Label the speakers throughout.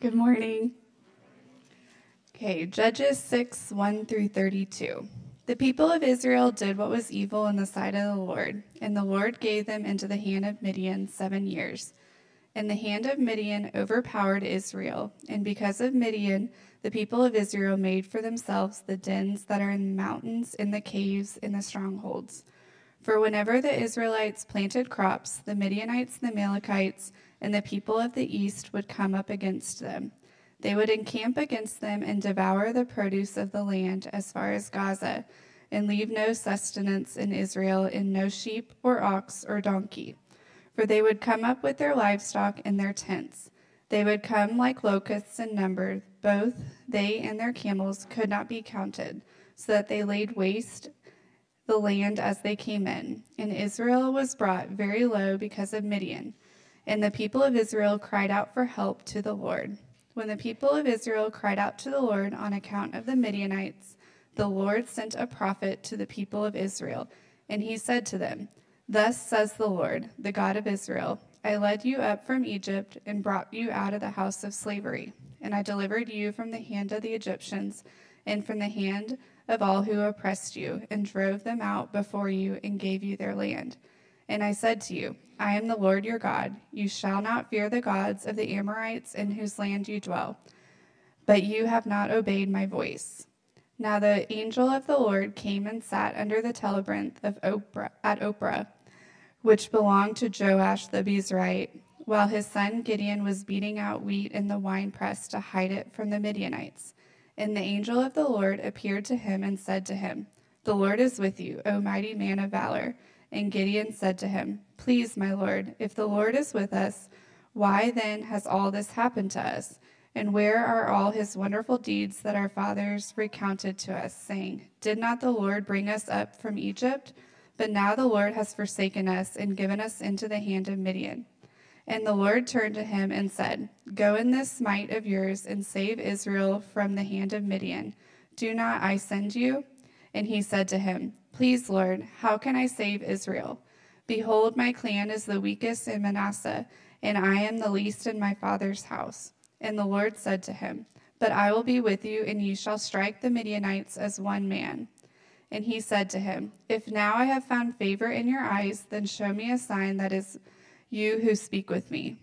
Speaker 1: Good morning. Okay, Judges 6 1 through 32. The people of Israel did what was evil in the sight of the Lord, and the Lord gave them into the hand of Midian seven years. And the hand of Midian overpowered Israel, and because of Midian, the people of Israel made for themselves the dens that are in the mountains, in the caves, in the strongholds. For whenever the Israelites planted crops, the Midianites, and the Amalekites, and the people of the east would come up against them. They would encamp against them and devour the produce of the land as far as Gaza, and leave no sustenance in Israel in no sheep or ox or donkey. For they would come up with their livestock in their tents. They would come like locusts in number, both they and their camels could not be counted, so that they laid waste the land as they came in. And Israel was brought very low because of Midian. And the people of Israel cried out for help to the Lord. When the people of Israel cried out to the Lord on account of the Midianites, the Lord sent a prophet to the people of Israel, and he said to them, Thus says the Lord, the God of Israel I led you up from Egypt and brought you out of the house of slavery, and I delivered you from the hand of the Egyptians and from the hand of all who oppressed you, and drove them out before you and gave you their land. And I said to you, I am the Lord your God. You shall not fear the gods of the Amorites in whose land you dwell. But you have not obeyed my voice. Now the angel of the Lord came and sat under the terebinth of Ophrah, at Ophrah, which belonged to Joash the Abiezrite, while his son Gideon was beating out wheat in the winepress to hide it from the Midianites. And the angel of the Lord appeared to him and said to him, The Lord is with you, O mighty man of valor. And Gideon said to him, Please, my Lord, if the Lord is with us, why then has all this happened to us? And where are all his wonderful deeds that our fathers recounted to us, saying, Did not the Lord bring us up from Egypt? But now the Lord has forsaken us and given us into the hand of Midian. And the Lord turned to him and said, Go in this might of yours and save Israel from the hand of Midian. Do not I send you? And he said to him, Please, Lord, how can I save Israel? Behold, my clan is the weakest in Manasseh, and I am the least in my father's house. And the Lord said to him, But I will be with you, and you shall strike the Midianites as one man. And he said to him, If now I have found favor in your eyes, then show me a sign that is you who speak with me.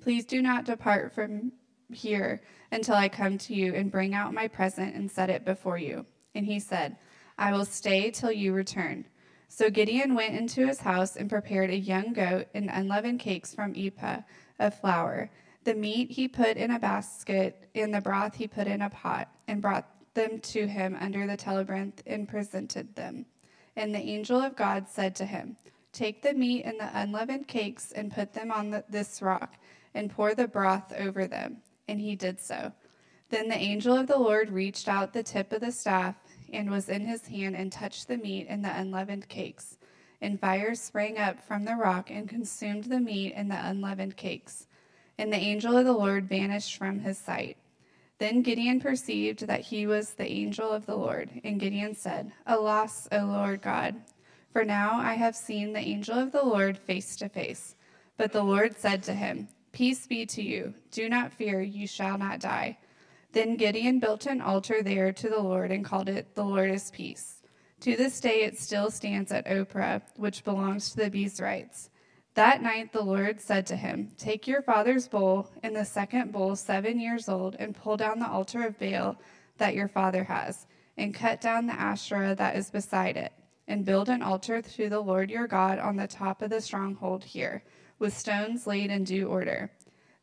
Speaker 1: Please do not depart from here until I come to you and bring out my present and set it before you. And he said, I will stay till you return. So Gideon went into his house and prepared a young goat and unleavened cakes from ephah of flour. The meat he put in a basket, and the broth he put in a pot, and brought them to him under the terebinth and presented them. And the angel of God said to him, Take the meat and the unleavened cakes and put them on the, this rock, and pour the broth over them. And he did so. Then the angel of the Lord reached out the tip of the staff and was in his hand and touched the meat and the unleavened cakes. And fire sprang up from the rock and consumed the meat and the unleavened cakes. And the angel of the Lord vanished from his sight. Then Gideon perceived that he was the angel of the Lord. And Gideon said, Alas, O Lord God, for now I have seen the angel of the Lord face to face. But the Lord said to him, Peace be to you. Do not fear, you shall not die. Then Gideon built an altar there to the Lord and called it, The Lord is Peace. To this day it still stands at Ophrah, which belongs to the Abiezrites. That night the Lord said to him, Take your father's bull and the second bull, seven years old, and pull down the altar of Baal that your father has, and cut down the Asherah that is beside it, and build an altar to the Lord your God on the top of the stronghold here, with stones laid in due order.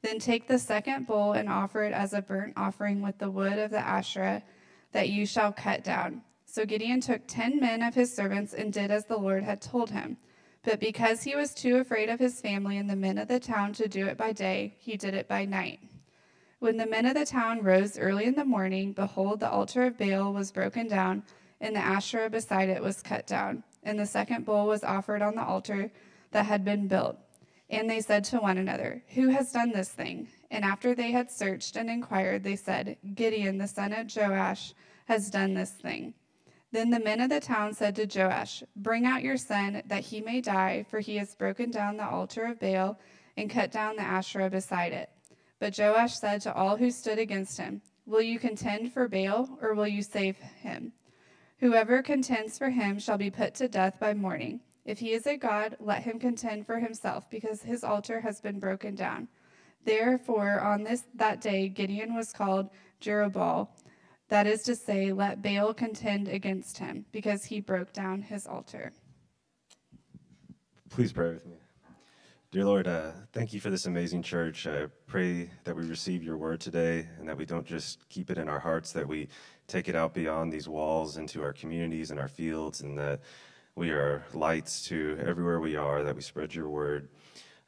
Speaker 1: Then take the second bull and offer it as a burnt offering with the wood of the Asherah that you shall cut down. So Gideon took ten men of his servants and did as the Lord had told him. But because he was too afraid of his family and the men of the town to do it by day, he did it by night. When the men of the town rose early in the morning, behold, the altar of Baal was broken down, and the Asherah beside it was cut down, and the second bull was offered on the altar that had been built. And they said to one another, Who has done this thing? And after they had searched and inquired, they said, Gideon, the son of Joash, has done this thing. Then the men of the town said to Joash, Bring out your son, that he may die, for he has broken down the altar of Baal and cut down the Asherah beside it. But Joash said to all who stood against him, Will you contend for Baal, or will you save him? Whoever contends for him shall be put to death by morning. If he is a god, let him contend for himself, because his altar has been broken down. Therefore, on this that day, Gideon was called Jerubbaal, that is to say, let Baal contend against him, because he broke down his altar.
Speaker 2: Please pray with me. Dear Lord, uh, thank you for this amazing church. I pray that we receive your word today and that we don't just keep it in our hearts, that we take it out beyond these walls into our communities and our fields, and that we are lights to everywhere we are, that we spread your word.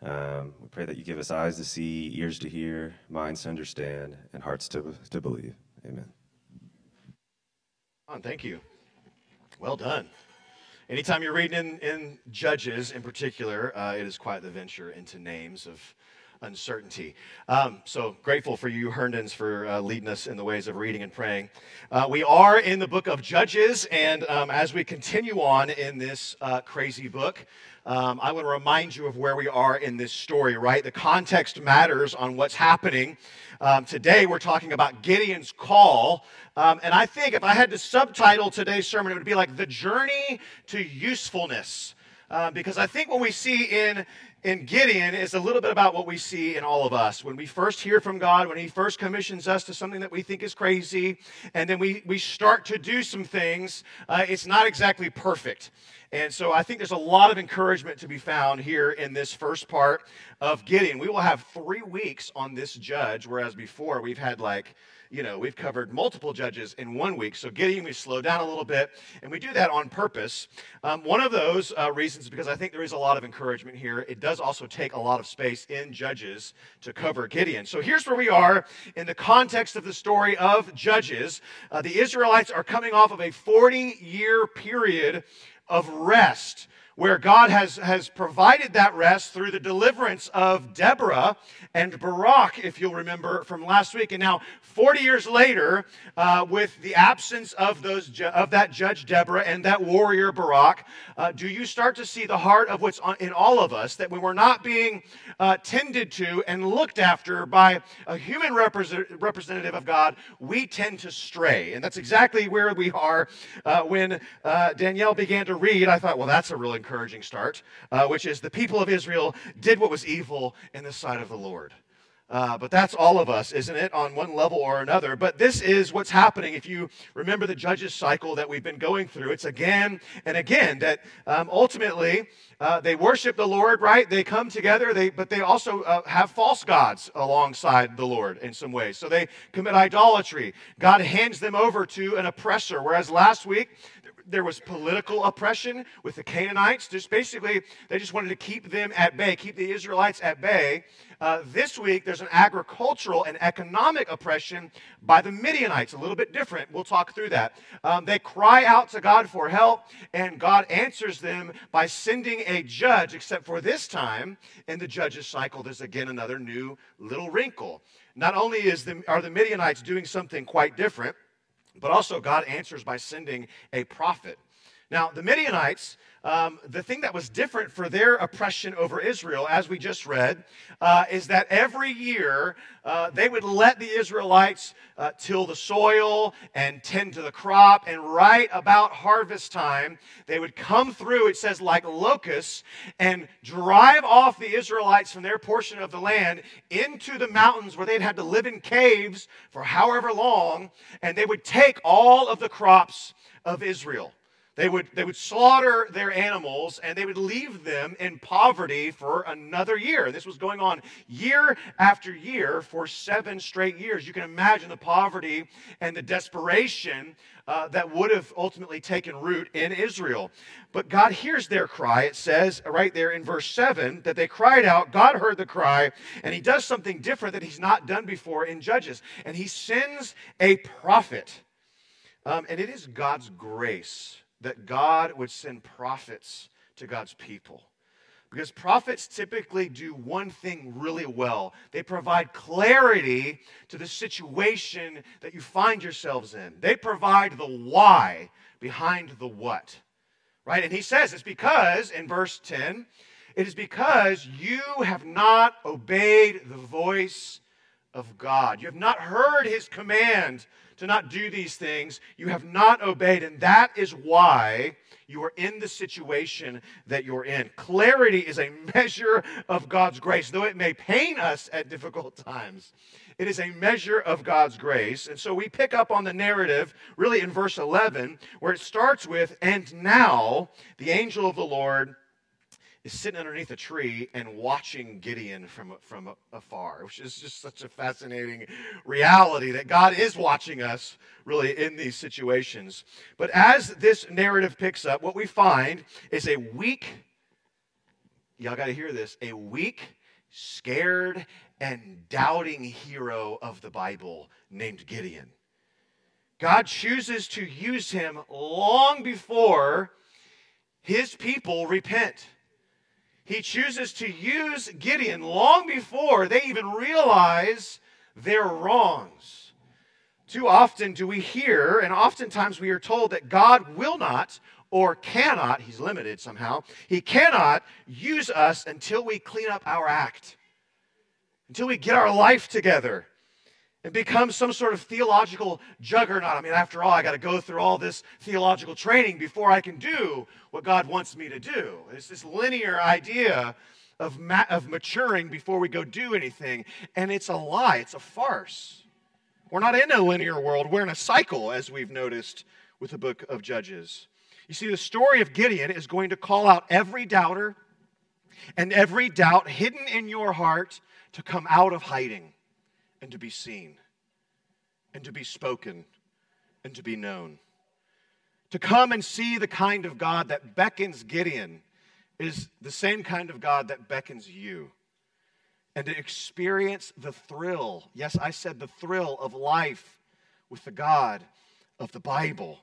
Speaker 2: Um, we pray that you give us eyes to see, ears to hear, minds to understand, and hearts to, to believe. Amen.
Speaker 3: Thank you. Well done. Anytime you're reading in, in Judges in particular, uh, it is quite the venture into names of uncertainty. Um, so grateful for you, Herndons, for uh, leading us in the ways of reading and praying. Uh, we are in the book of Judges, and um, as we continue on in this uh, crazy book, um, I want to remind you of where we are in this story, right? The context matters on what's happening. Um, today, we're talking about Gideon's call um, and I think if I had to subtitle today's sermon, it would be like The Journey to Usefulness. Uh, because I think what we see in, in Gideon is a little bit about what we see in all of us. When we first hear from God, when He first commissions us to something that we think is crazy, and then we, we start to do some things, uh, it's not exactly perfect. And so I think there's a lot of encouragement to be found here in this first part of Gideon. We will have three weeks on this judge, whereas before we've had like you know, we've covered multiple judges in one week. So Gideon, we slow down a little bit, and we do that on purpose. Um, one of those uh, reasons because I think there is a lot of encouragement here. It does also take a lot of space in Judges to cover Gideon. So here's where we are in the context of the story of Judges. Uh, the Israelites are coming off of a 40 year period of rest where God has, has provided that rest through the deliverance of Deborah and Barak, if you'll remember from last week. And now, 40 years later, uh, with the absence of, those ju- of that judge Deborah and that warrior Barak, uh, do you start to see the heart of what's in all of us that when we're not being uh, tended to and looked after by a human represent- representative of God, we tend to stray. And that's exactly where we are uh, when uh, Danielle began to read. I thought, well, that's a really encouraging start, uh, which is the people of Israel did what was evil in the sight of the Lord. Uh, but that's all of us, isn't it, on one level or another? But this is what's happening. If you remember the judges cycle that we've been going through, it's again and again that um, ultimately uh, they worship the Lord, right? They come together, they, but they also uh, have false gods alongside the Lord in some ways. So they commit idolatry. God hands them over to an oppressor. Whereas last week, there was political oppression with the Canaanites. Just basically, they just wanted to keep them at bay, keep the Israelites at bay. Uh, this week, there's an agricultural and economic oppression by the Midianites, a little bit different. We'll talk through that. Um, they cry out to God for help, and God answers them by sending a judge, except for this time, in the judge's cycle, there's again another new little wrinkle. Not only is the, are the Midianites doing something quite different, but also, God answers by sending a prophet. Now, the Midianites, um, the thing that was different for their oppression over Israel, as we just read, uh, is that every year uh, they would let the Israelites uh, till the soil and tend to the crop. And right about harvest time, they would come through, it says, like locusts, and drive off the Israelites from their portion of the land into the mountains where they'd had to live in caves for however long. And they would take all of the crops of Israel. They would, they would slaughter their animals and they would leave them in poverty for another year. This was going on year after year for seven straight years. You can imagine the poverty and the desperation uh, that would have ultimately taken root in Israel. But God hears their cry. It says right there in verse 7 that they cried out. God heard the cry, and He does something different that He's not done before in Judges. And He sends a prophet. Um, and it is God's grace that God would send prophets to God's people. Because prophets typically do one thing really well they provide clarity to the situation that you find yourselves in, they provide the why behind the what. Right? And he says it's because, in verse 10, it is because you have not obeyed the voice of God. You have not heard his command to not do these things. You have not obeyed. And that is why you are in the situation that you're in. Clarity is a measure of God's grace, though it may pain us at difficult times. It is a measure of God's grace. And so we pick up on the narrative really in verse 11, where it starts with, And now the angel of the Lord is sitting underneath a tree and watching Gideon from, from afar, which is just such a fascinating reality that God is watching us really in these situations. But as this narrative picks up, what we find is a weak, y'all got to hear this, a weak, scared, and doubting hero of the Bible named Gideon. God chooses to use him long before his people repent. He chooses to use Gideon long before they even realize their wrongs. Too often do we hear, and oftentimes we are told that God will not or cannot, he's limited somehow, he cannot use us until we clean up our act until we get our life together and become some sort of theological juggernaut. I mean, after all, I got to go through all this theological training before I can do what God wants me to do. It's this linear idea of, ma- of maturing before we go do anything. And it's a lie, it's a farce. We're not in a linear world, we're in a cycle, as we've noticed with the book of Judges. You see, the story of Gideon is going to call out every doubter and every doubt hidden in your heart to come out of hiding and to be seen and to be spoken and to be known. To come and see the kind of God that beckons Gideon is the same kind of God that beckons you. And to experience the thrill, yes, I said the thrill of life with the God of the Bible.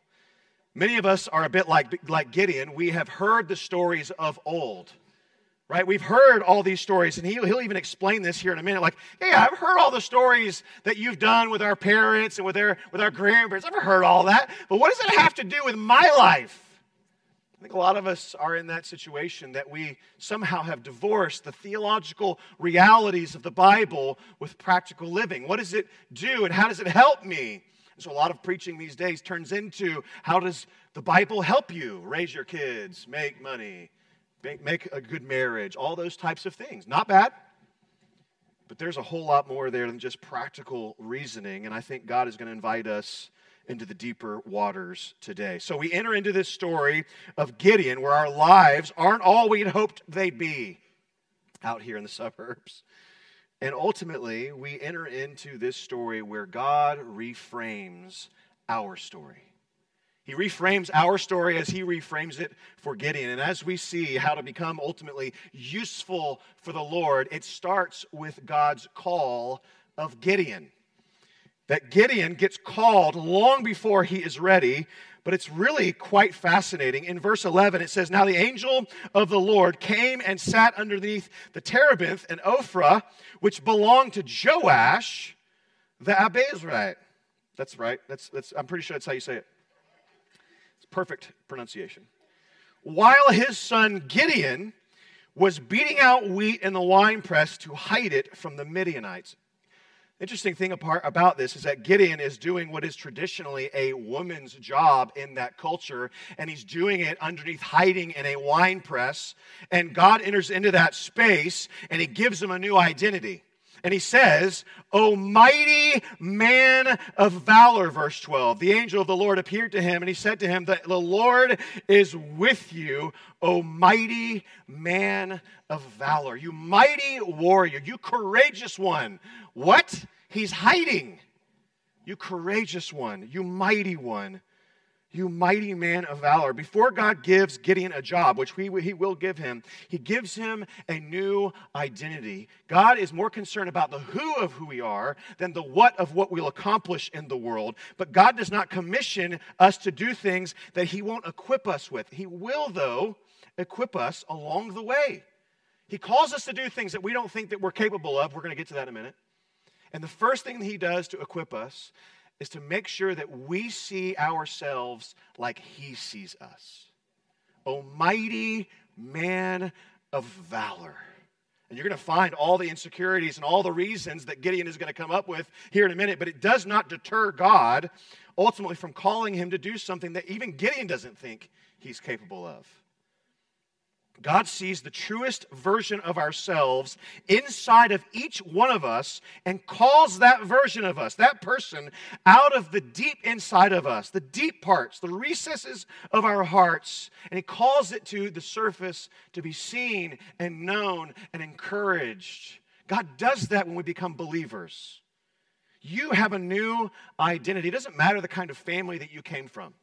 Speaker 3: Many of us are a bit like, like Gideon. We have heard the stories of old right? We've heard all these stories, and he'll, he'll even explain this here in a minute. Like, hey, I've heard all the stories that you've done with our parents and with, their, with our grandparents. I've heard all that. But what does it have to do with my life? I think a lot of us are in that situation that we somehow have divorced the theological realities of the Bible with practical living. What does it do, and how does it help me? So, a lot of preaching these days turns into how does the Bible help you raise your kids, make money, make, make a good marriage, all those types of things. Not bad, but there's a whole lot more there than just practical reasoning. And I think God is going to invite us into the deeper waters today. So we enter into this story of Gideon where our lives aren't all we'd hoped they'd be out here in the suburbs. And ultimately, we enter into this story where God reframes our story. He reframes our story as he reframes it for Gideon. And as we see how to become ultimately useful for the Lord, it starts with God's call of Gideon. That Gideon gets called long before he is ready, but it's really quite fascinating. In verse 11, it says, Now the angel of the Lord came and sat underneath the terebinth and Ophrah, which belonged to Joash the Abiezrite. That's right. That's, that's, I'm pretty sure that's how you say it perfect pronunciation. While his son Gideon was beating out wheat in the winepress to hide it from the Midianites. Interesting thing about this is that Gideon is doing what is traditionally a woman's job in that culture, and he's doing it underneath hiding in a wine press. And God enters into that space and he gives him a new identity. And he says, O mighty man of valor, verse 12. The angel of the Lord appeared to him, and he said to him, The Lord is with you, O mighty man of valor. You mighty warrior, you courageous one. What? He's hiding. You courageous one, you mighty one you mighty man of valor. Before God gives Gideon a job, which he, he will give him, he gives him a new identity. God is more concerned about the who of who we are than the what of what we'll accomplish in the world. But God does not commission us to do things that he won't equip us with. He will, though, equip us along the way. He calls us to do things that we don't think that we're capable of. We're going to get to that in a minute. And the first thing he does to equip us is to make sure that we see ourselves like he sees us. O mighty man of valor. And you're going to find all the insecurities and all the reasons that Gideon is going to come up with here in a minute, but it does not deter God ultimately from calling him to do something that even Gideon doesn't think he's capable of. God sees the truest version of ourselves inside of each one of us and calls that version of us, that person, out of the deep inside of us, the deep parts, the recesses of our hearts, and He calls it to the surface to be seen and known and encouraged. God does that when we become believers. You have a new identity. It doesn't matter the kind of family that you came from.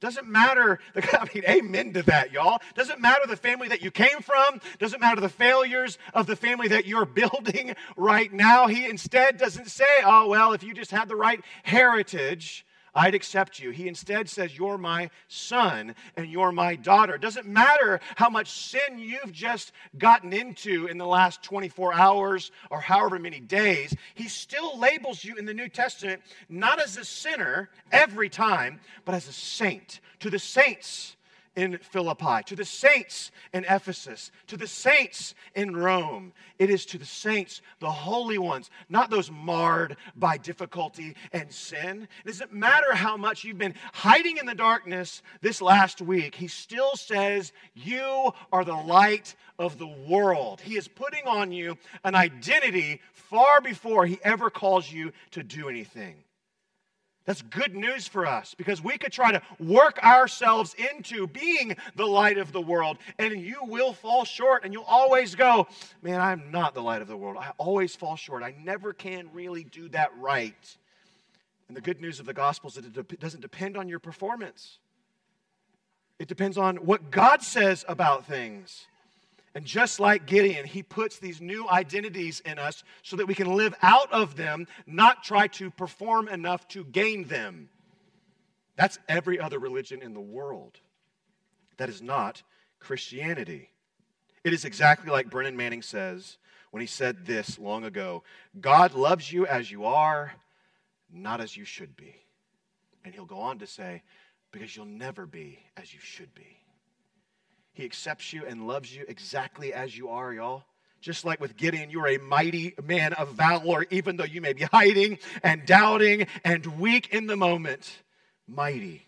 Speaker 3: Doesn't matter, I mean, amen to that, y'all. Doesn't matter the family that you came from. Doesn't matter the failures of the family that you're building right now. He instead doesn't say, oh, well, if you just had the right heritage, I'd accept you. He instead says, You're my son and you're my daughter. It doesn't matter how much sin you've just gotten into in the last 24 hours or however many days, he still labels you in the New Testament not as a sinner every time, but as a saint. To the saints, in Philippi, to the saints in Ephesus, to the saints in Rome. It is to the saints, the holy ones, not those marred by difficulty and sin. It doesn't matter how much you've been hiding in the darkness this last week, he still says, You are the light of the world. He is putting on you an identity far before he ever calls you to do anything. That's good news for us because we could try to work ourselves into being the light of the world, and you will fall short, and you'll always go, Man, I'm not the light of the world. I always fall short. I never can really do that right. And the good news of the gospel is that it doesn't depend on your performance, it depends on what God says about things. And just like Gideon, he puts these new identities in us so that we can live out of them, not try to perform enough to gain them. That's every other religion in the world. That is not Christianity. It is exactly like Brennan Manning says when he said this long ago God loves you as you are, not as you should be. And he'll go on to say, because you'll never be as you should be. He accepts you and loves you exactly as you are, y'all. Just like with Gideon, you are a mighty man of valor, even though you may be hiding and doubting and weak in the moment. Mighty,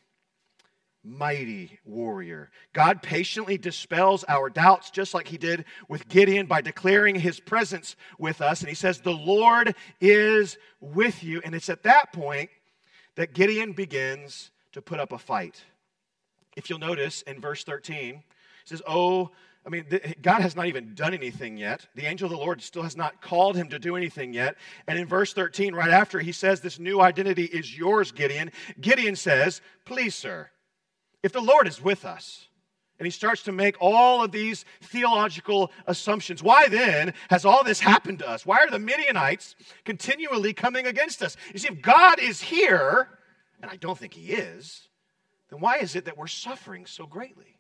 Speaker 3: mighty warrior. God patiently dispels our doubts, just like he did with Gideon by declaring his presence with us. And he says, The Lord is with you. And it's at that point that Gideon begins to put up a fight. If you'll notice in verse 13, says, Oh, I mean, God has not even done anything yet. The angel of the Lord still has not called him to do anything yet. And in verse 13, right after he says, This new identity is yours, Gideon, Gideon says, Please, sir, if the Lord is with us, and he starts to make all of these theological assumptions. Why then has all this happened to us? Why are the Midianites continually coming against us? You see, if God is here, and I don't think he is, then why is it that we're suffering so greatly?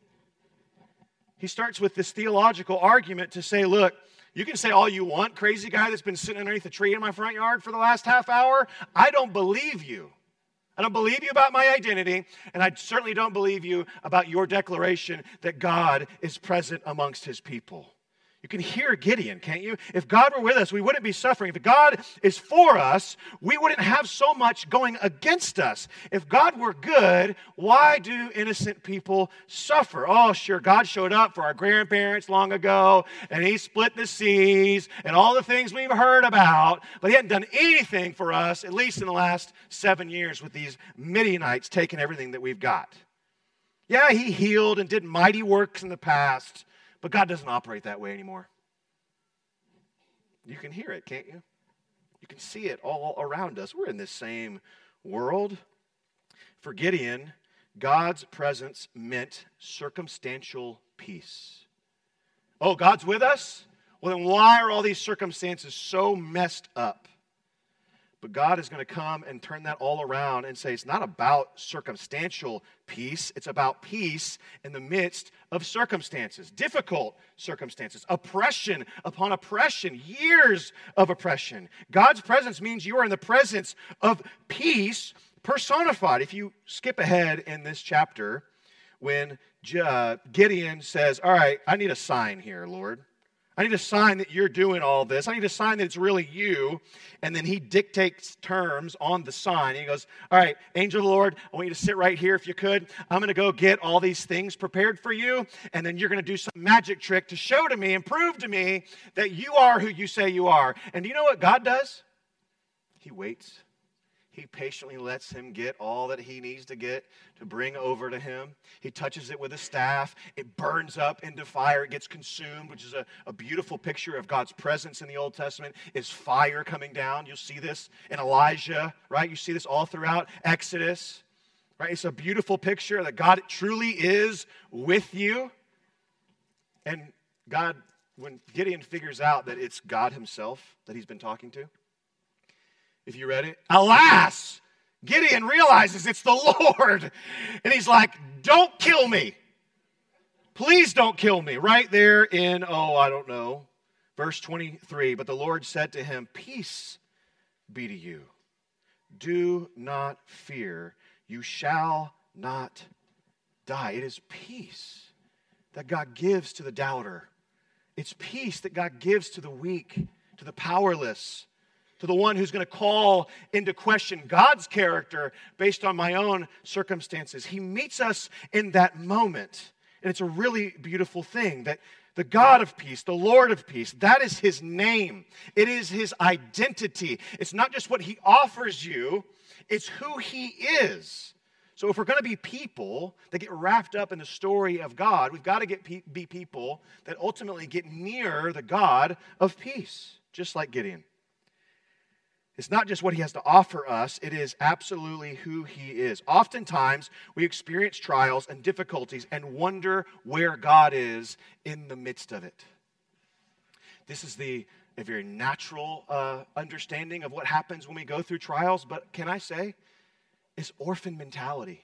Speaker 3: He starts with this theological argument to say, look, you can say all you want, crazy guy that's been sitting underneath a tree in my front yard for the last half hour. I don't believe you. I don't believe you about my identity, and I certainly don't believe you about your declaration that God is present amongst his people. You can hear Gideon, can't you? If God were with us, we wouldn't be suffering. If God is for us, we wouldn't have so much going against us. If God were good, why do innocent people suffer? Oh, sure, God showed up for our grandparents long ago, and He split the seas, and all the things we've heard about, but He hadn't done anything for us, at least in the last seven years, with these Midianites taking everything that we've got. Yeah, He healed and did mighty works in the past. But God doesn't operate that way anymore. You can hear it, can't you? You can see it all around us. We're in this same world. For Gideon, God's presence meant circumstantial peace. Oh, God's with us? Well, then why are all these circumstances so messed up? But God is going to come and turn that all around and say it's not about circumstantial peace, it's about peace in the midst of circumstances, difficult circumstances, oppression upon oppression, years of oppression. God's presence means you are in the presence of peace personified. If you skip ahead in this chapter, when uh, Gideon says, All right, I need a sign here, Lord. I need a sign that you're doing all this. I need a sign that it's really you. And then he dictates terms on the sign. He goes, All right, angel of the Lord, I want you to sit right here if you could. I'm going to go get all these things prepared for you. And then you're going to do some magic trick to show to me and prove to me that you are who you say you are. And do you know what God does? He waits he patiently lets him get all that he needs to get to bring over to him. He touches it with a staff. It burns up into fire. It gets consumed, which is a, a beautiful picture of God's presence in the Old Testament, is fire coming down. You'll see this in Elijah, right? You see this all throughout Exodus, right? It's a beautiful picture that God truly is with you. And God, when Gideon figures out that it's God himself that he's been talking to, if you read it. Alas, Gideon realizes it's the Lord. And he's like, Don't kill me. Please don't kill me. Right there in, oh, I don't know, verse 23. But the Lord said to him, Peace be to you. Do not fear. You shall not die. It is peace that God gives to the doubter. It's peace that God gives to the weak, to the powerless to the one who's going to call into question God's character based on my own circumstances. He meets us in that moment. And it's a really beautiful thing that the God of peace, the Lord of peace, that is his name. It is his identity. It's not just what he offers you, it's who he is. So, if we're going to be people that get wrapped up in the story of God, we've got to get be people that ultimately get near the God of peace, just like Gideon. It's not just what he has to offer us, it is absolutely who he is. Oftentimes, we experience trials and difficulties and wonder where God is in the midst of it. This is the a very natural uh, understanding of what happens when we go through trials, but can I say, it's orphan mentality.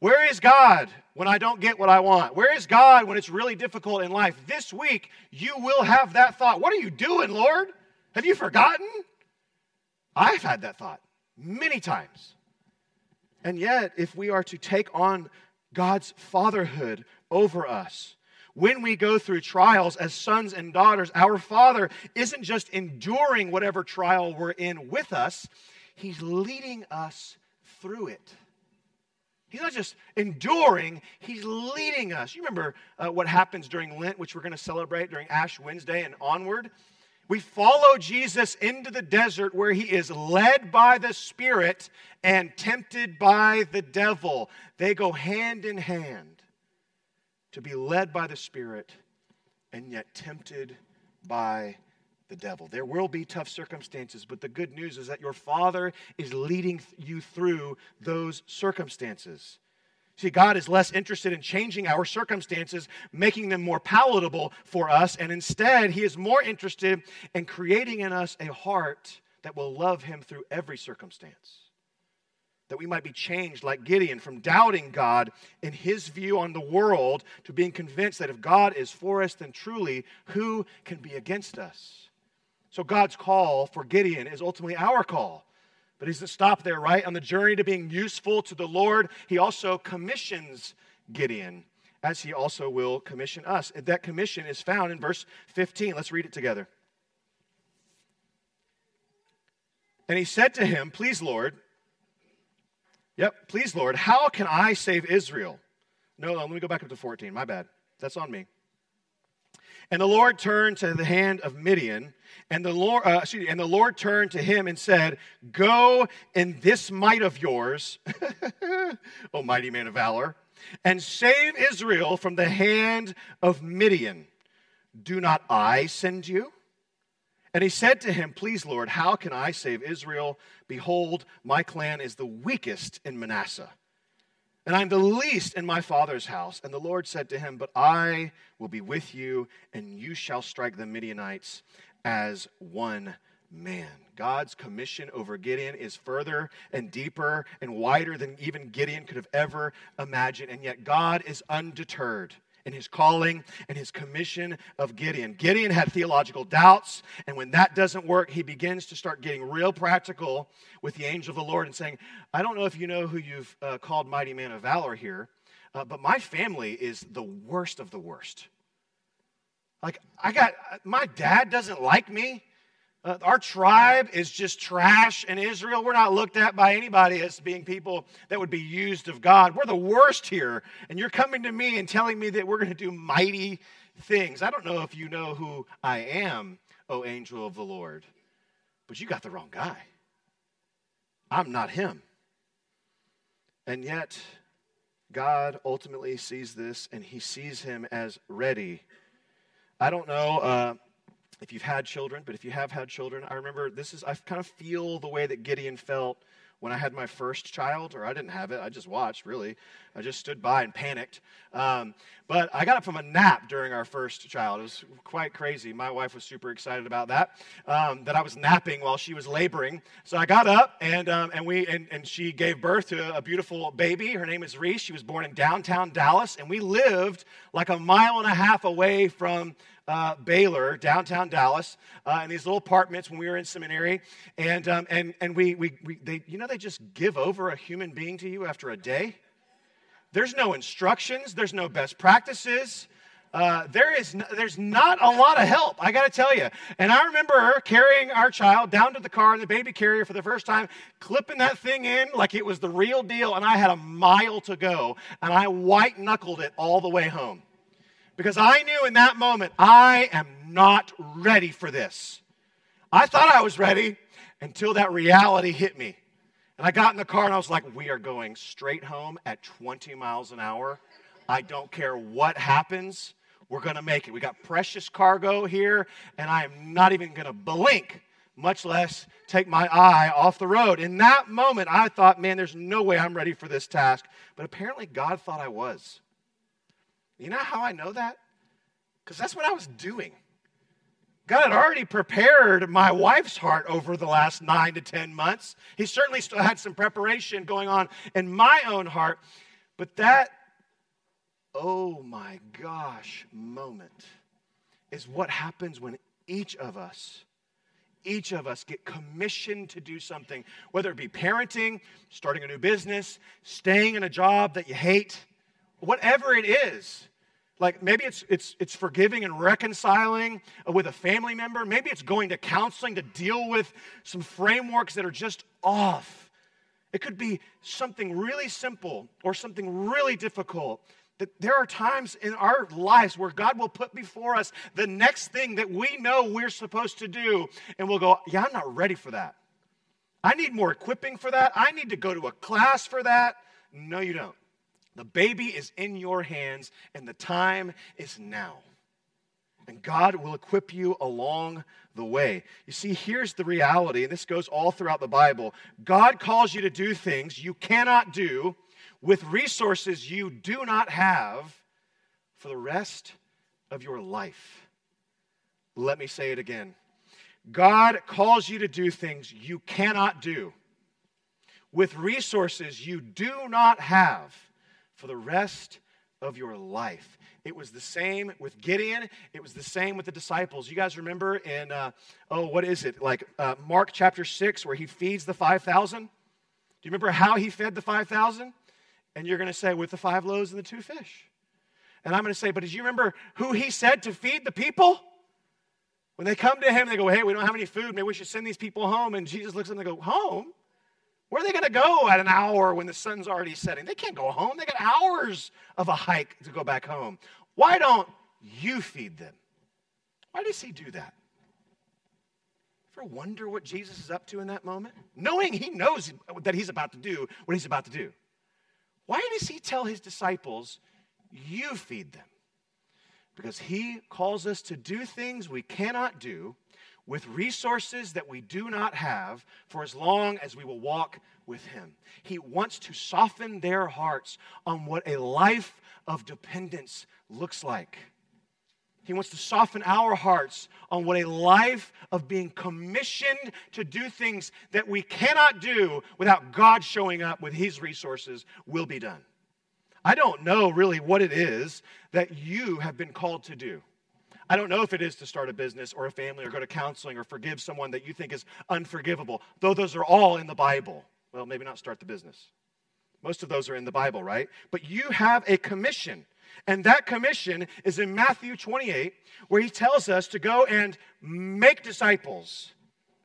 Speaker 3: Where is God when I don't get what I want? Where is God when it's really difficult in life? This week, you will have that thought. What are you doing, Lord? Have you forgotten? I've had that thought many times. And yet, if we are to take on God's fatherhood over us, when we go through trials as sons and daughters, our Father isn't just enduring whatever trial we're in with us, He's leading us through it. He's not just enduring, He's leading us. You remember uh, what happens during Lent, which we're going to celebrate during Ash Wednesday and onward? We follow Jesus into the desert where he is led by the Spirit and tempted by the devil. They go hand in hand to be led by the Spirit and yet tempted by the devil. There will be tough circumstances, but the good news is that your Father is leading you through those circumstances. See, God is less interested in changing our circumstances, making them more palatable for us, and instead, He is more interested in creating in us a heart that will love Him through every circumstance. That we might be changed like Gideon from doubting God in his view on the world to being convinced that if God is for us, then truly who can be against us? So, God's call for Gideon is ultimately our call but he doesn't stop there, right? On the journey to being useful to the Lord, he also commissions Gideon, as he also will commission us. That commission is found in verse 15. Let's read it together. And he said to him, Please, Lord, yep, please, Lord, how can I save Israel? No, no, let me go back up to 14. My bad. That's on me. And the Lord turned to the hand of Midian, and the Lord, uh, me, and the Lord turned to him and said, "Go in this might of yours, O mighty man of valor, and save Israel from the hand of Midian. Do not I send you?" And he said to him, Please, Lord, how can I save Israel? Behold, my clan is the weakest in Manasseh and I'm the least in my father's house. And the Lord said to him, But I will be with you, and you shall strike the Midianites as one man. God's commission over Gideon is further and deeper and wider than even Gideon could have ever imagined. And yet, God is undeterred in his calling and his commission of Gideon. Gideon had theological doubts, and when that doesn't work, he begins to start getting real practical with the angel of the Lord and saying, I don't know if you know who you've uh, called mighty man of valor here, uh, but my family is the worst of the worst. Like, I got, my dad doesn't like me. Uh, our tribe is just trash in Israel. We're not looked at by anybody as being people that would be used of God. We're the worst here. And you're coming to me and telling me that we're going to do mighty things. I don't know if you know who I am, O angel of the Lord, but you got the wrong guy. I'm not him. And yet, God ultimately sees this and he sees him as ready. I don't know. Uh, if you've had children, but if you have had children, I remember this is, I kind of feel the way that Gideon felt when I had my first child, or I didn't have it, I just watched, really. I just stood by and panicked. Um, but I got up from a nap during our first child. It was quite crazy. My wife was super excited about that, um, that I was napping while she was laboring. So I got up, and, um, and, we, and, and she gave birth to a beautiful baby. Her name is Reese. She was born in downtown Dallas, and we lived like a mile and a half away from uh, Baylor, downtown Dallas, uh, in these little apartments when we were in seminary. And, um, and, and we, we, we, they, you know, they just give over a human being to you after a day. There's no instructions, there's no best practices. Uh, there is no, there's not a lot of help i got to tell you and i remember carrying our child down to the car in the baby carrier for the first time clipping that thing in like it was the real deal and i had a mile to go and i white knuckled it all the way home because I knew in that moment, I am not ready for this. I thought I was ready until that reality hit me. And I got in the car and I was like, we are going straight home at 20 miles an hour. I don't care what happens. We're going to make it. We got precious cargo here, and I am not even going to blink, much less take my eye off the road. In that moment, I thought, man, there's no way I'm ready for this task. But apparently, God thought I was. You know how I know that? Because that's what I was doing. God had already prepared my wife's heart over the last nine to 10 months. He certainly still had some preparation going on in my own heart. But that, oh my gosh, moment is what happens when each of us, each of us get commissioned to do something, whether it be parenting, starting a new business, staying in a job that you hate, whatever it is. Like maybe it's, it's, it's forgiving and reconciling with a family member. Maybe it's going to counseling to deal with some frameworks that are just off. It could be something really simple or something really difficult. That there are times in our lives where God will put before us the next thing that we know we're supposed to do, and we'll go, Yeah, I'm not ready for that. I need more equipping for that. I need to go to a class for that. No, you don't. The baby is in your hands, and the time is now. And God will equip you along the way. You see, here's the reality, and this goes all throughout the Bible God calls you to do things you cannot do with resources you do not have for the rest of your life. Let me say it again God calls you to do things you cannot do with resources you do not have for the rest of your life. It was the same with Gideon. It was the same with the disciples. You guys remember in, uh, oh, what is it? Like uh, Mark chapter 6, where he feeds the 5,000? Do you remember how he fed the 5,000? And you're going to say, with the five loaves and the two fish. And I'm going to say, but did you remember who he said to feed the people? When they come to him, they go, hey, we don't have any food. Maybe we should send these people home. And Jesus looks at them and they go, home? Where are they going to go at an hour when the sun's already setting? They can't go home. They got hours of a hike to go back home. Why don't you feed them? Why does he do that? Ever wonder what Jesus is up to in that moment? Knowing he knows that he's about to do what he's about to do. Why does he tell his disciples, you feed them? Because he calls us to do things we cannot do with resources that we do not have for as long as we will walk with Him. He wants to soften their hearts on what a life of dependence looks like. He wants to soften our hearts on what a life of being commissioned to do things that we cannot do without God showing up with His resources will be done. I don't know really what it is that you have been called to do. I don't know if it is to start a business or a family or go to counseling or forgive someone that you think is unforgivable, though those are all in the Bible. Well, maybe not start the business. Most of those are in the Bible, right? But you have a commission. And that commission is in Matthew 28, where he tells us to go and make disciples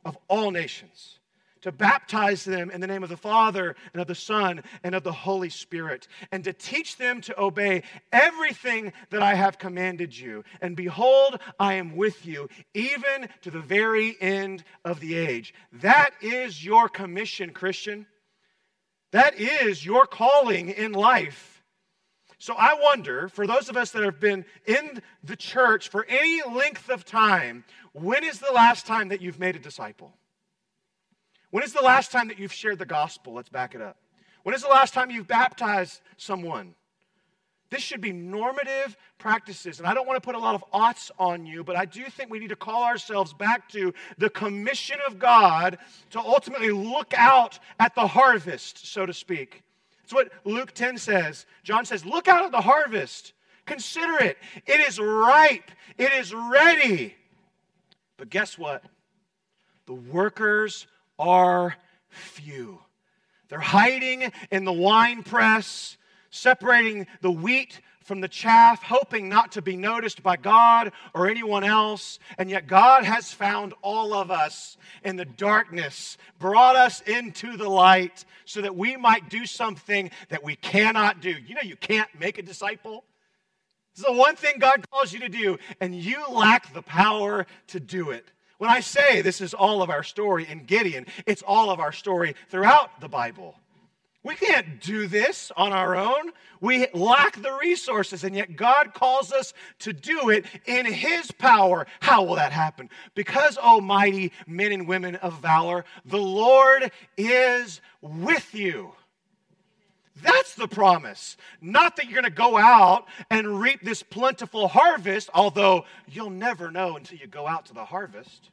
Speaker 3: of all nations to baptize them in the name of the Father and of the Son and of the Holy Spirit, and to teach them to obey everything that I have commanded you. And behold, I am with you even to the very end of the age. That is your commission, Christian. That is your calling in life. So I wonder, for those of us that have been in the church for any length of time, when is the last time that you've made a disciple? When is the last time that you've shared the gospel? Let's back it up. When is the last time you've baptized someone? This should be normative practices. And I don't want to put a lot of oughts on you, but I do think we need to call ourselves back to the commission of God to ultimately look out at the harvest, so to speak. That's what Luke 10 says. John says, Look out at the harvest. Consider it. It is ripe, it is ready. But guess what? The workers are few. They're hiding in the wine press, separating the wheat from the chaff, hoping not to be noticed by God or anyone else. And yet, God has found all of us in the darkness, brought us into the light so that we might do something that we cannot do. You know, you can't make a disciple. It's the one thing God calls you to do, and you lack the power to do it. When I say this is all of our story in Gideon, it's all of our story throughout the Bible. We can't do this on our own. We lack the resources, and yet God calls us to do it in His power. How will that happen? Because, almighty men and women of valor, the Lord is with you. That's the promise. Not that you're going to go out and reap this plentiful harvest, although you'll never know until you go out to the harvest.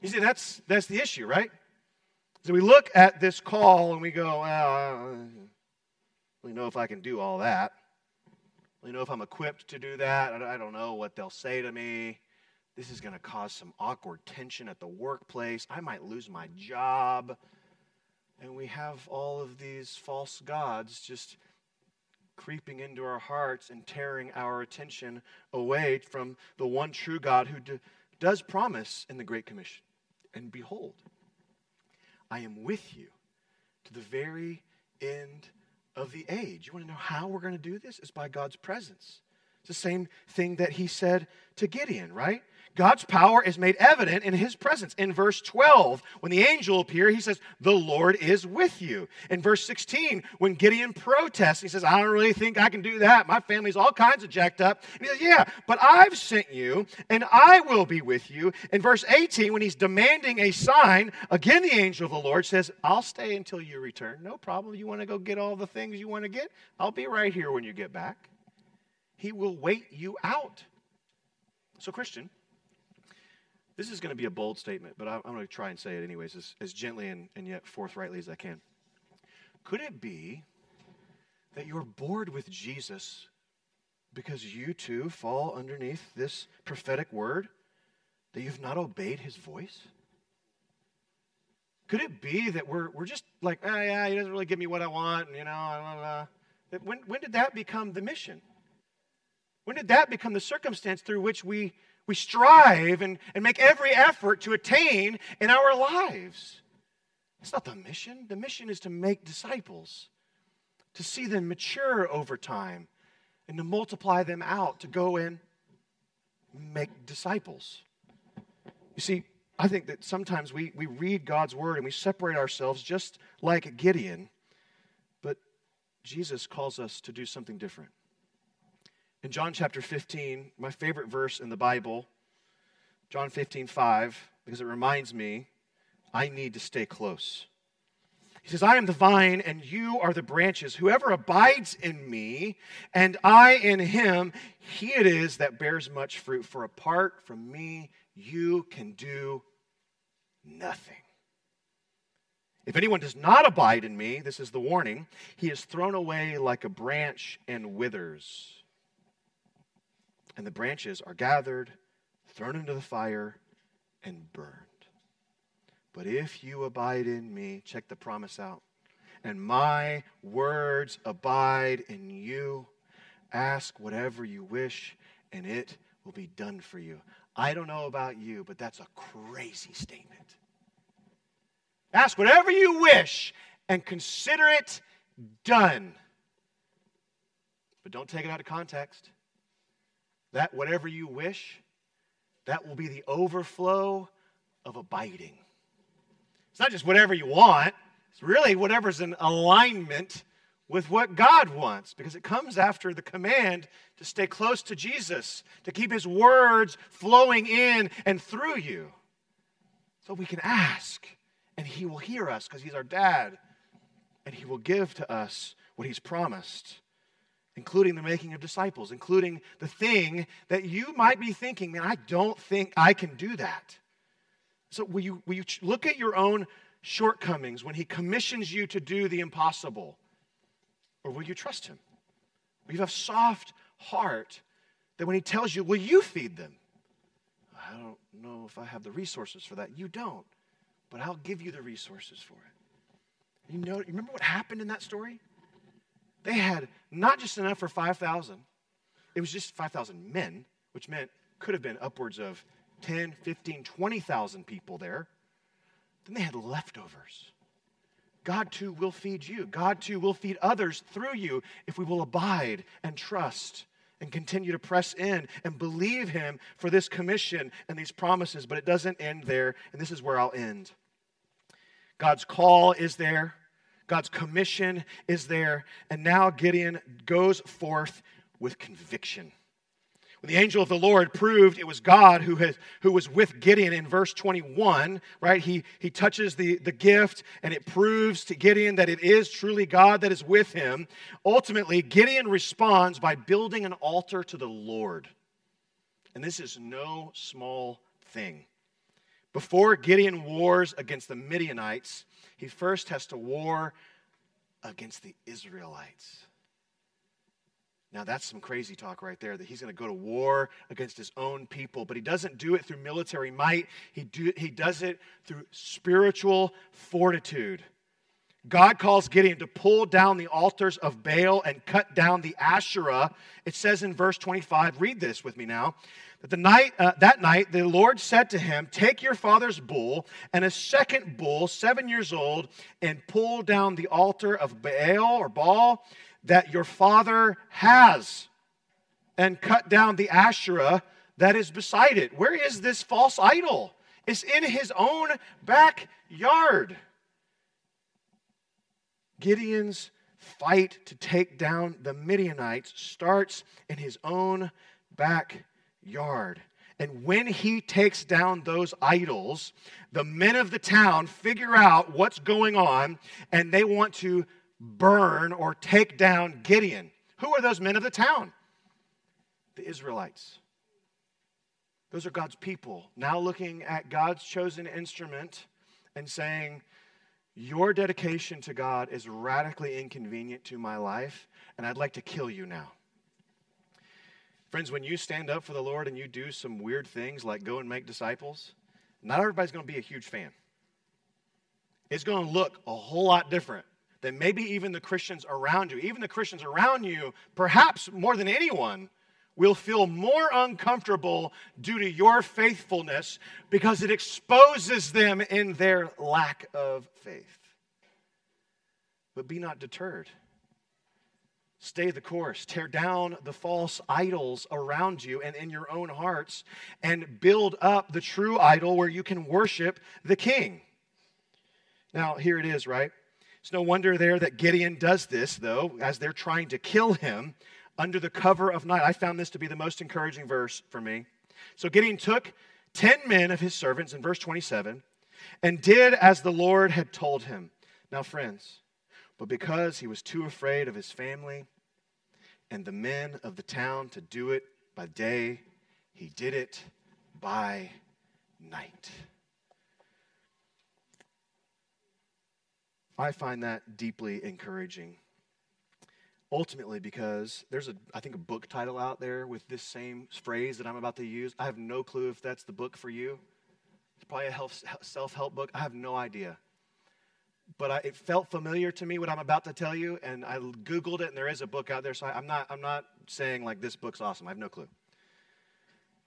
Speaker 3: You see, that's, that's the issue, right? So we look at this call and we go, well, really know if I can do all that. Don't know if I'm equipped to do that. I don't know what they'll say to me. This is going to cause some awkward tension at the workplace. I might lose my job. And we have all of these false gods just creeping into our hearts and tearing our attention away from the one true God who does promise in the Great Commission. And behold, I am with you to the very end of the age. You want to know how we're going to do this? Is by God's presence. It's the same thing that he said to Gideon, right? God's power is made evident in his presence. In verse 12, when the angel appears, he says, The Lord is with you. In verse 16, when Gideon protests, he says, I don't really think I can do that. My family's all kinds of jacked up. And he says, Yeah, but I've sent you, and I will be with you. In verse 18, when he's demanding a sign, again the angel of the Lord says, I'll stay until you return. No problem. You want to go get all the things you want to get? I'll be right here when you get back. He will wait you out. So, Christian, this is going to be a bold statement, but I'm, going to try and say it anyways, as, as gently and, and yet forthrightly as I can. Could it be that you're bored with Jesus because you too fall underneath this prophetic word, that you've not obeyed his voice? Could it be that we're, we're just like, oh, yeah, he doesn't really give me what I want, and, you know, blah, blah. When, when did that become the mission? When did that become the circumstance through which we we strive and, and make every effort to attain in our lives. It's not the mission. The mission is to make disciples, to see them mature over time, and to multiply them out, to go and make disciples. You see, I think that sometimes we, we read God's word and we separate ourselves just like Gideon, but Jesus calls us to do something different. In John chapter 15, my favorite verse in the Bible, John 15, 5, because it reminds me I need to stay close. He says, I am the vine and you are the branches. Whoever abides in me and I in him, he it is that bears much fruit. For apart from me, you can do nothing. If anyone does not abide in me, this is the warning, he is thrown away like a branch and withers and the branches are gathered, thrown into the fire, and burned. But if you abide in me, check the promise out, and my words abide in you, Ask whatever you wish, and it will be done for you. I don't know about you, but that's a crazy statement. Ask whatever you wish and consider it done. But don't take it out of context. That whatever you wish, that will be the overflow of abiding. It's not just whatever you want, it's really whatever's in alignment with what God wants because it comes after the command to stay close to Jesus, to keep his words flowing in and through you. So we can ask and he will hear us because he's our dad and he will give to us what he's promised including the making of disciples, including the thing that you might be thinking, man, I don't think I can do that. So, will you, will you look at your own shortcomings when He commissions you to do the impossible? Or will you trust Him? Will you have soft heart that when He tells you, will you feed them? I don't know if I have the resources for that. You don't, but I'll give you the resources for it. You know, remember what happened in that story? They had not just enough for 5,000, it was just 5,000 men, which meant could have been upwards of 10, 15, 20,000 people there. Then they had leftovers. God too will feed you. God too will feed others through you if we will abide and trust and continue to press in and believe Him for this commission and these promises. But it doesn't end there, and this is where I'll end. God's call is there. God's commission is there. And now Gideon goes forth with conviction. When the angel of the Lord proved it was God who, has, who was with Gideon in verse 21, right? He, he touches the, the gift and it proves to Gideon that it is truly God that is with him. Ultimately, Gideon responds by building an altar to the Lord. And this is no small thing. Before Gideon wars against the Midianites, he first has to war against the Israelites. Now, that's some crazy talk right there that he's going to go to war against his own people, but he doesn't do it through military might, he, do, he does it through spiritual fortitude. God calls Gideon to pull down the altars of Baal and cut down the Asherah. It says in verse 25, read this with me now. That the night uh, that night the Lord said to him, "Take your father's bull and a second bull, 7 years old, and pull down the altar of Baal or Baal that your father has and cut down the Asherah that is beside it." Where is this false idol? It's in his own backyard. Gideon's fight to take down the Midianites starts in his own backyard yard. And when he takes down those idols, the men of the town figure out what's going on and they want to burn or take down Gideon. Who are those men of the town? The Israelites. Those are God's people. Now looking at God's chosen instrument and saying, Your dedication to God is radically inconvenient to my life, and I'd like to kill you now. Friends, when you stand up for the Lord and you do some weird things like go and make disciples, not everybody's going to be a huge fan. It's going to look a whole lot different than maybe even the Christians around you. Even the Christians around you, perhaps more than anyone, will feel more uncomfortable due to your faithfulness because it exposes them in their lack of faith. But be not deterred. Stay the course. Tear down the false idols around you and in your own hearts and build up the true idol where you can worship the king. Now, here it is, right? It's no wonder there that Gideon does this, though, as they're trying to kill him under the cover of night. I found this to be the most encouraging verse for me. So Gideon took 10 men of his servants in verse 27 and did as the Lord had told him. Now, friends, but because he was too afraid of his family and the men of the town to do it by day, he did it by night. I find that deeply encouraging. Ultimately, because there's a, I think, a book title out there with this same phrase that I'm about to use. I have no clue if that's the book for you. It's probably a self help book. I have no idea. But I, it felt familiar to me what I'm about to tell you, and I Googled it, and there is a book out there. So I, I'm not, I'm not saying like this book's awesome. I have no clue.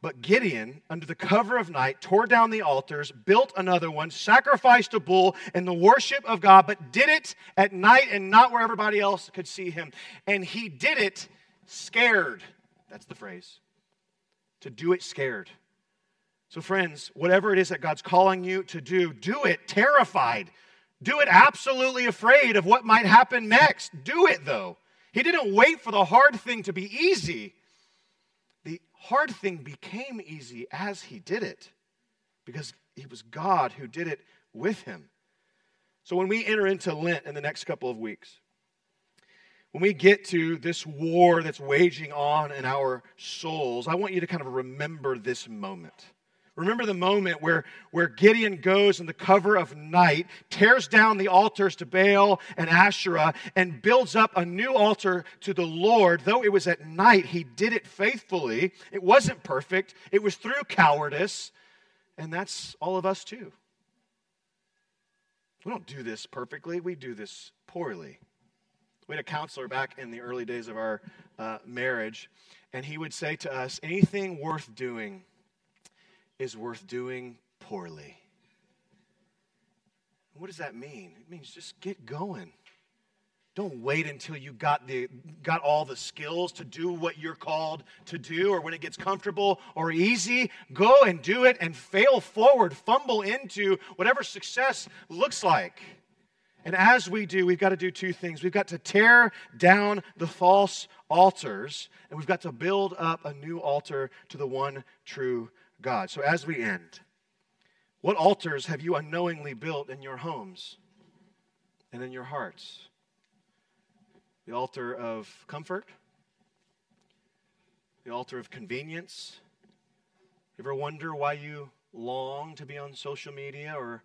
Speaker 3: But Gideon, under the cover of night, tore down the altars, built another one, sacrificed a bull in the worship of God, but did it at night and not where everybody else could see him. And he did it scared. That's the phrase. To do it scared. So, friends, whatever it is that God's calling you to do, do it terrified. Do it absolutely afraid of what might happen next. Do it, though. He didn't wait for the hard thing to be easy. The hard thing became easy as he did it because it was God who did it with him. So, when we enter into Lent in the next couple of weeks, when we get to this war that's waging on in our souls, I want you to kind of remember this moment. Remember the moment where, where Gideon goes in the cover of night, tears down the altars to Baal and Asherah, and builds up a new altar to the Lord. Though it was at night, he did it faithfully. It wasn't perfect, it was through cowardice. And that's all of us too. We don't do this perfectly, we do this poorly. We had a counselor back in the early days of our uh, marriage, and he would say to us, anything worth doing is worth doing poorly. What does that mean? It means just get going. Don't wait until you got the got all the skills to do what you're called to do or when it gets comfortable or easy, go and do it and fail forward, fumble into whatever success looks like. And as we do, we've got to do two things. We've got to tear down the false altars, and we've got to build up a new altar to the one true God. So as we end, what altars have you unknowingly built in your homes and in your hearts? The altar of comfort? The altar of convenience? Ever wonder why you long to be on social media or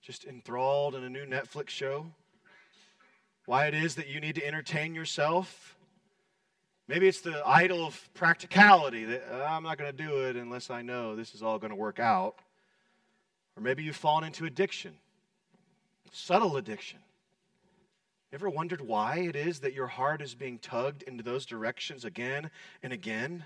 Speaker 3: just enthralled in a new Netflix show? Why it is that you need to entertain yourself? Maybe it's the idol of practicality that uh, I'm not going to do it unless I know this is all going to work out. Or maybe you've fallen into addiction, subtle addiction. Ever wondered why it is that your heart is being tugged into those directions again and again?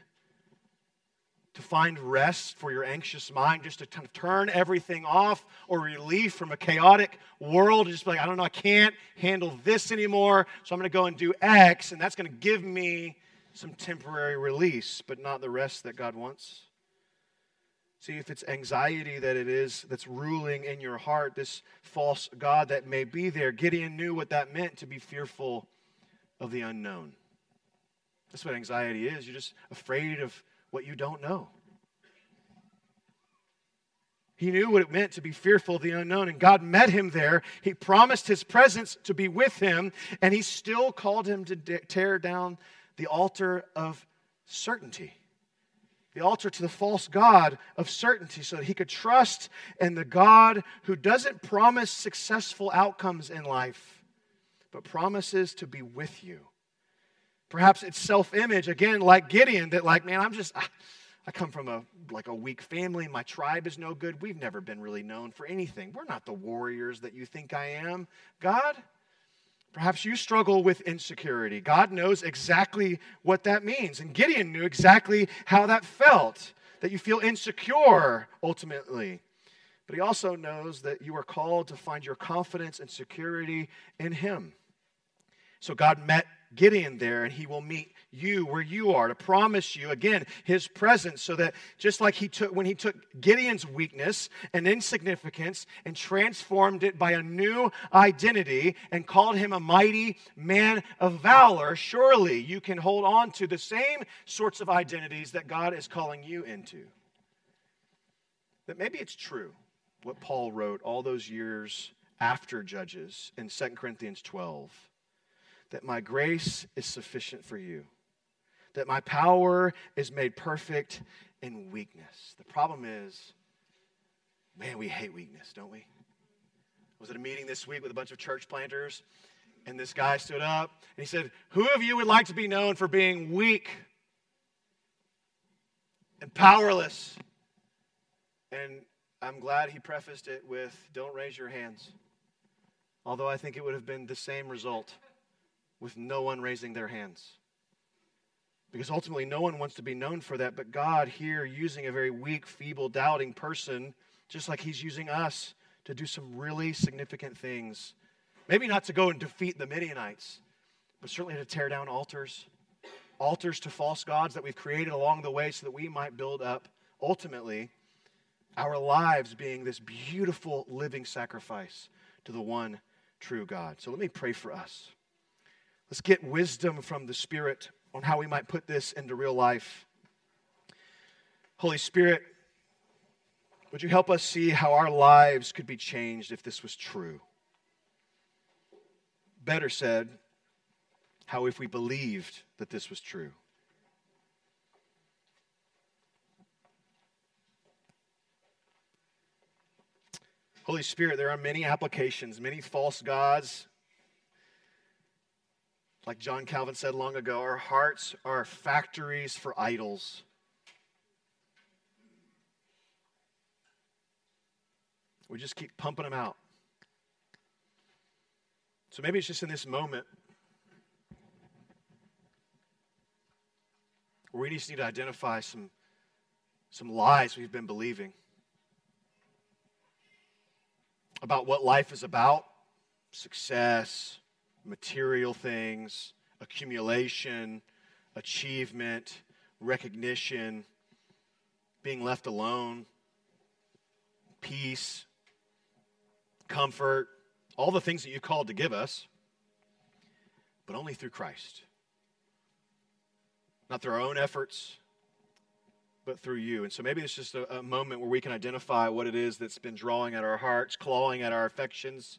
Speaker 3: to find rest for your anxious mind, just to kind of turn everything off or relief from a chaotic world. Just be like, I don't know, I can't handle this anymore, so I'm going to go and do X, and that's going to give me some temporary release, but not the rest that God wants. See, if it's anxiety that it is that's ruling in your heart, this false God that may be there, Gideon knew what that meant to be fearful of the unknown. That's what anxiety is. You're just afraid of what you don't know. He knew what it meant to be fearful of the unknown, and God met him there. He promised his presence to be with him, and he still called him to tear down the altar of certainty, the altar to the false God of certainty, so that he could trust in the God who doesn't promise successful outcomes in life, but promises to be with you. Perhaps it's self image, again, like Gideon, that, like, man, I'm just. Ah, I come from a like a weak family. My tribe is no good. We've never been really known for anything. We're not the warriors that you think I am. God, perhaps you struggle with insecurity. God knows exactly what that means. And Gideon knew exactly how that felt, that you feel insecure ultimately. But he also knows that you are called to find your confidence and security in him. So God met Gideon there, and he will meet you where you are to promise you again his presence so that just like he took when he took Gideon's weakness and insignificance and transformed it by a new identity and called him a mighty man of valor, surely you can hold on to the same sorts of identities that God is calling you into. That maybe it's true what Paul wrote all those years after Judges in 2 Corinthians 12 that my grace is sufficient for you, that my power is made perfect in weakness. The problem is, man, we hate weakness, don't we? I was at a meeting this week with a bunch of church planters, and this guy stood up and he said, Who of you would like to be known for being weak and powerless? And I'm glad he prefaced it with, Don't raise your hands. Although I think it would have been the same result with no one raising their hands. Because ultimately, no one wants to be known for that. But God, here, using a very weak, feeble, doubting person, just like He's using us to do some really significant things. Maybe not to go and defeat the Midianites, but certainly to tear down altars, altars to false gods that we've created along the way so that we might build up, ultimately, our lives being this beautiful living sacrifice to the one true God. So let me pray for us. Let's get wisdom from the Spirit on how we might put this into real life. Holy Spirit, would you help us see how our lives could be changed if this was true? Better said, how if we believed that this was true? Holy Spirit, there are many applications, many false gods. Like John Calvin said long ago, our hearts are factories for idols. We just keep pumping them out. So maybe it's just in this moment where we just need to identify some, some lies we've been believing about what life is about success, material things, accumulation, achievement, recognition, being left alone, peace, comfort, all the things that you called to give us, but only through Christ. Not through our own efforts, but through you. And so maybe it's just a, a, moment where we can identify what it is that's been drawing at our hearts, clawing at our affections.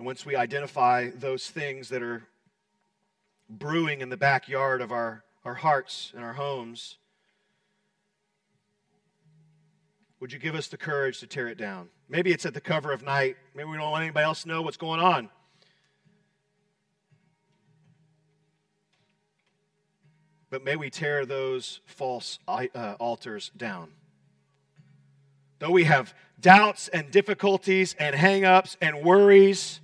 Speaker 3: And once we identify those things that are brewing in the backyard of our, our hearts and our homes, would you give us the courage to tear it down? Maybe it's at the cover of night. Maybe we don't want anybody else to know what's going on. but may we tear those false uh, altars down. Though we have doubts and difficulties and hangups and worries,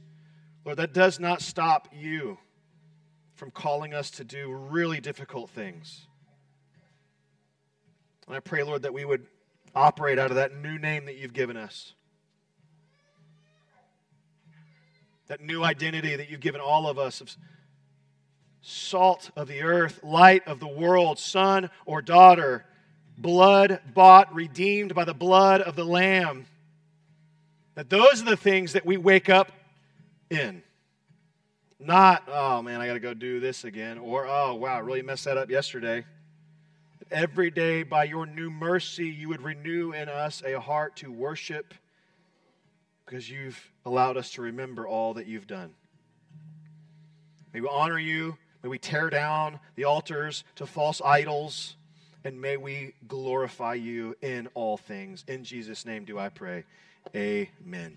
Speaker 3: Lord, that does not stop you from calling us to do really difficult things. And I pray, Lord, that we would operate out of that new name that you've given us. That new identity that you've given all of us of salt of the earth, light of the world, son or daughter, blood bought, redeemed by the blood of the Lamb. That those are the things that we wake up in. Not, oh man, I got to go do this again, or oh wow, I really messed that up yesterday. Every day, by your new mercy, you would renew in us a heart to worship because you've allowed us to remember all that you've done. May we honor you May we tear down the altars to false idols, and may we glorify you in all things. In Jesus' name do I pray. Amen.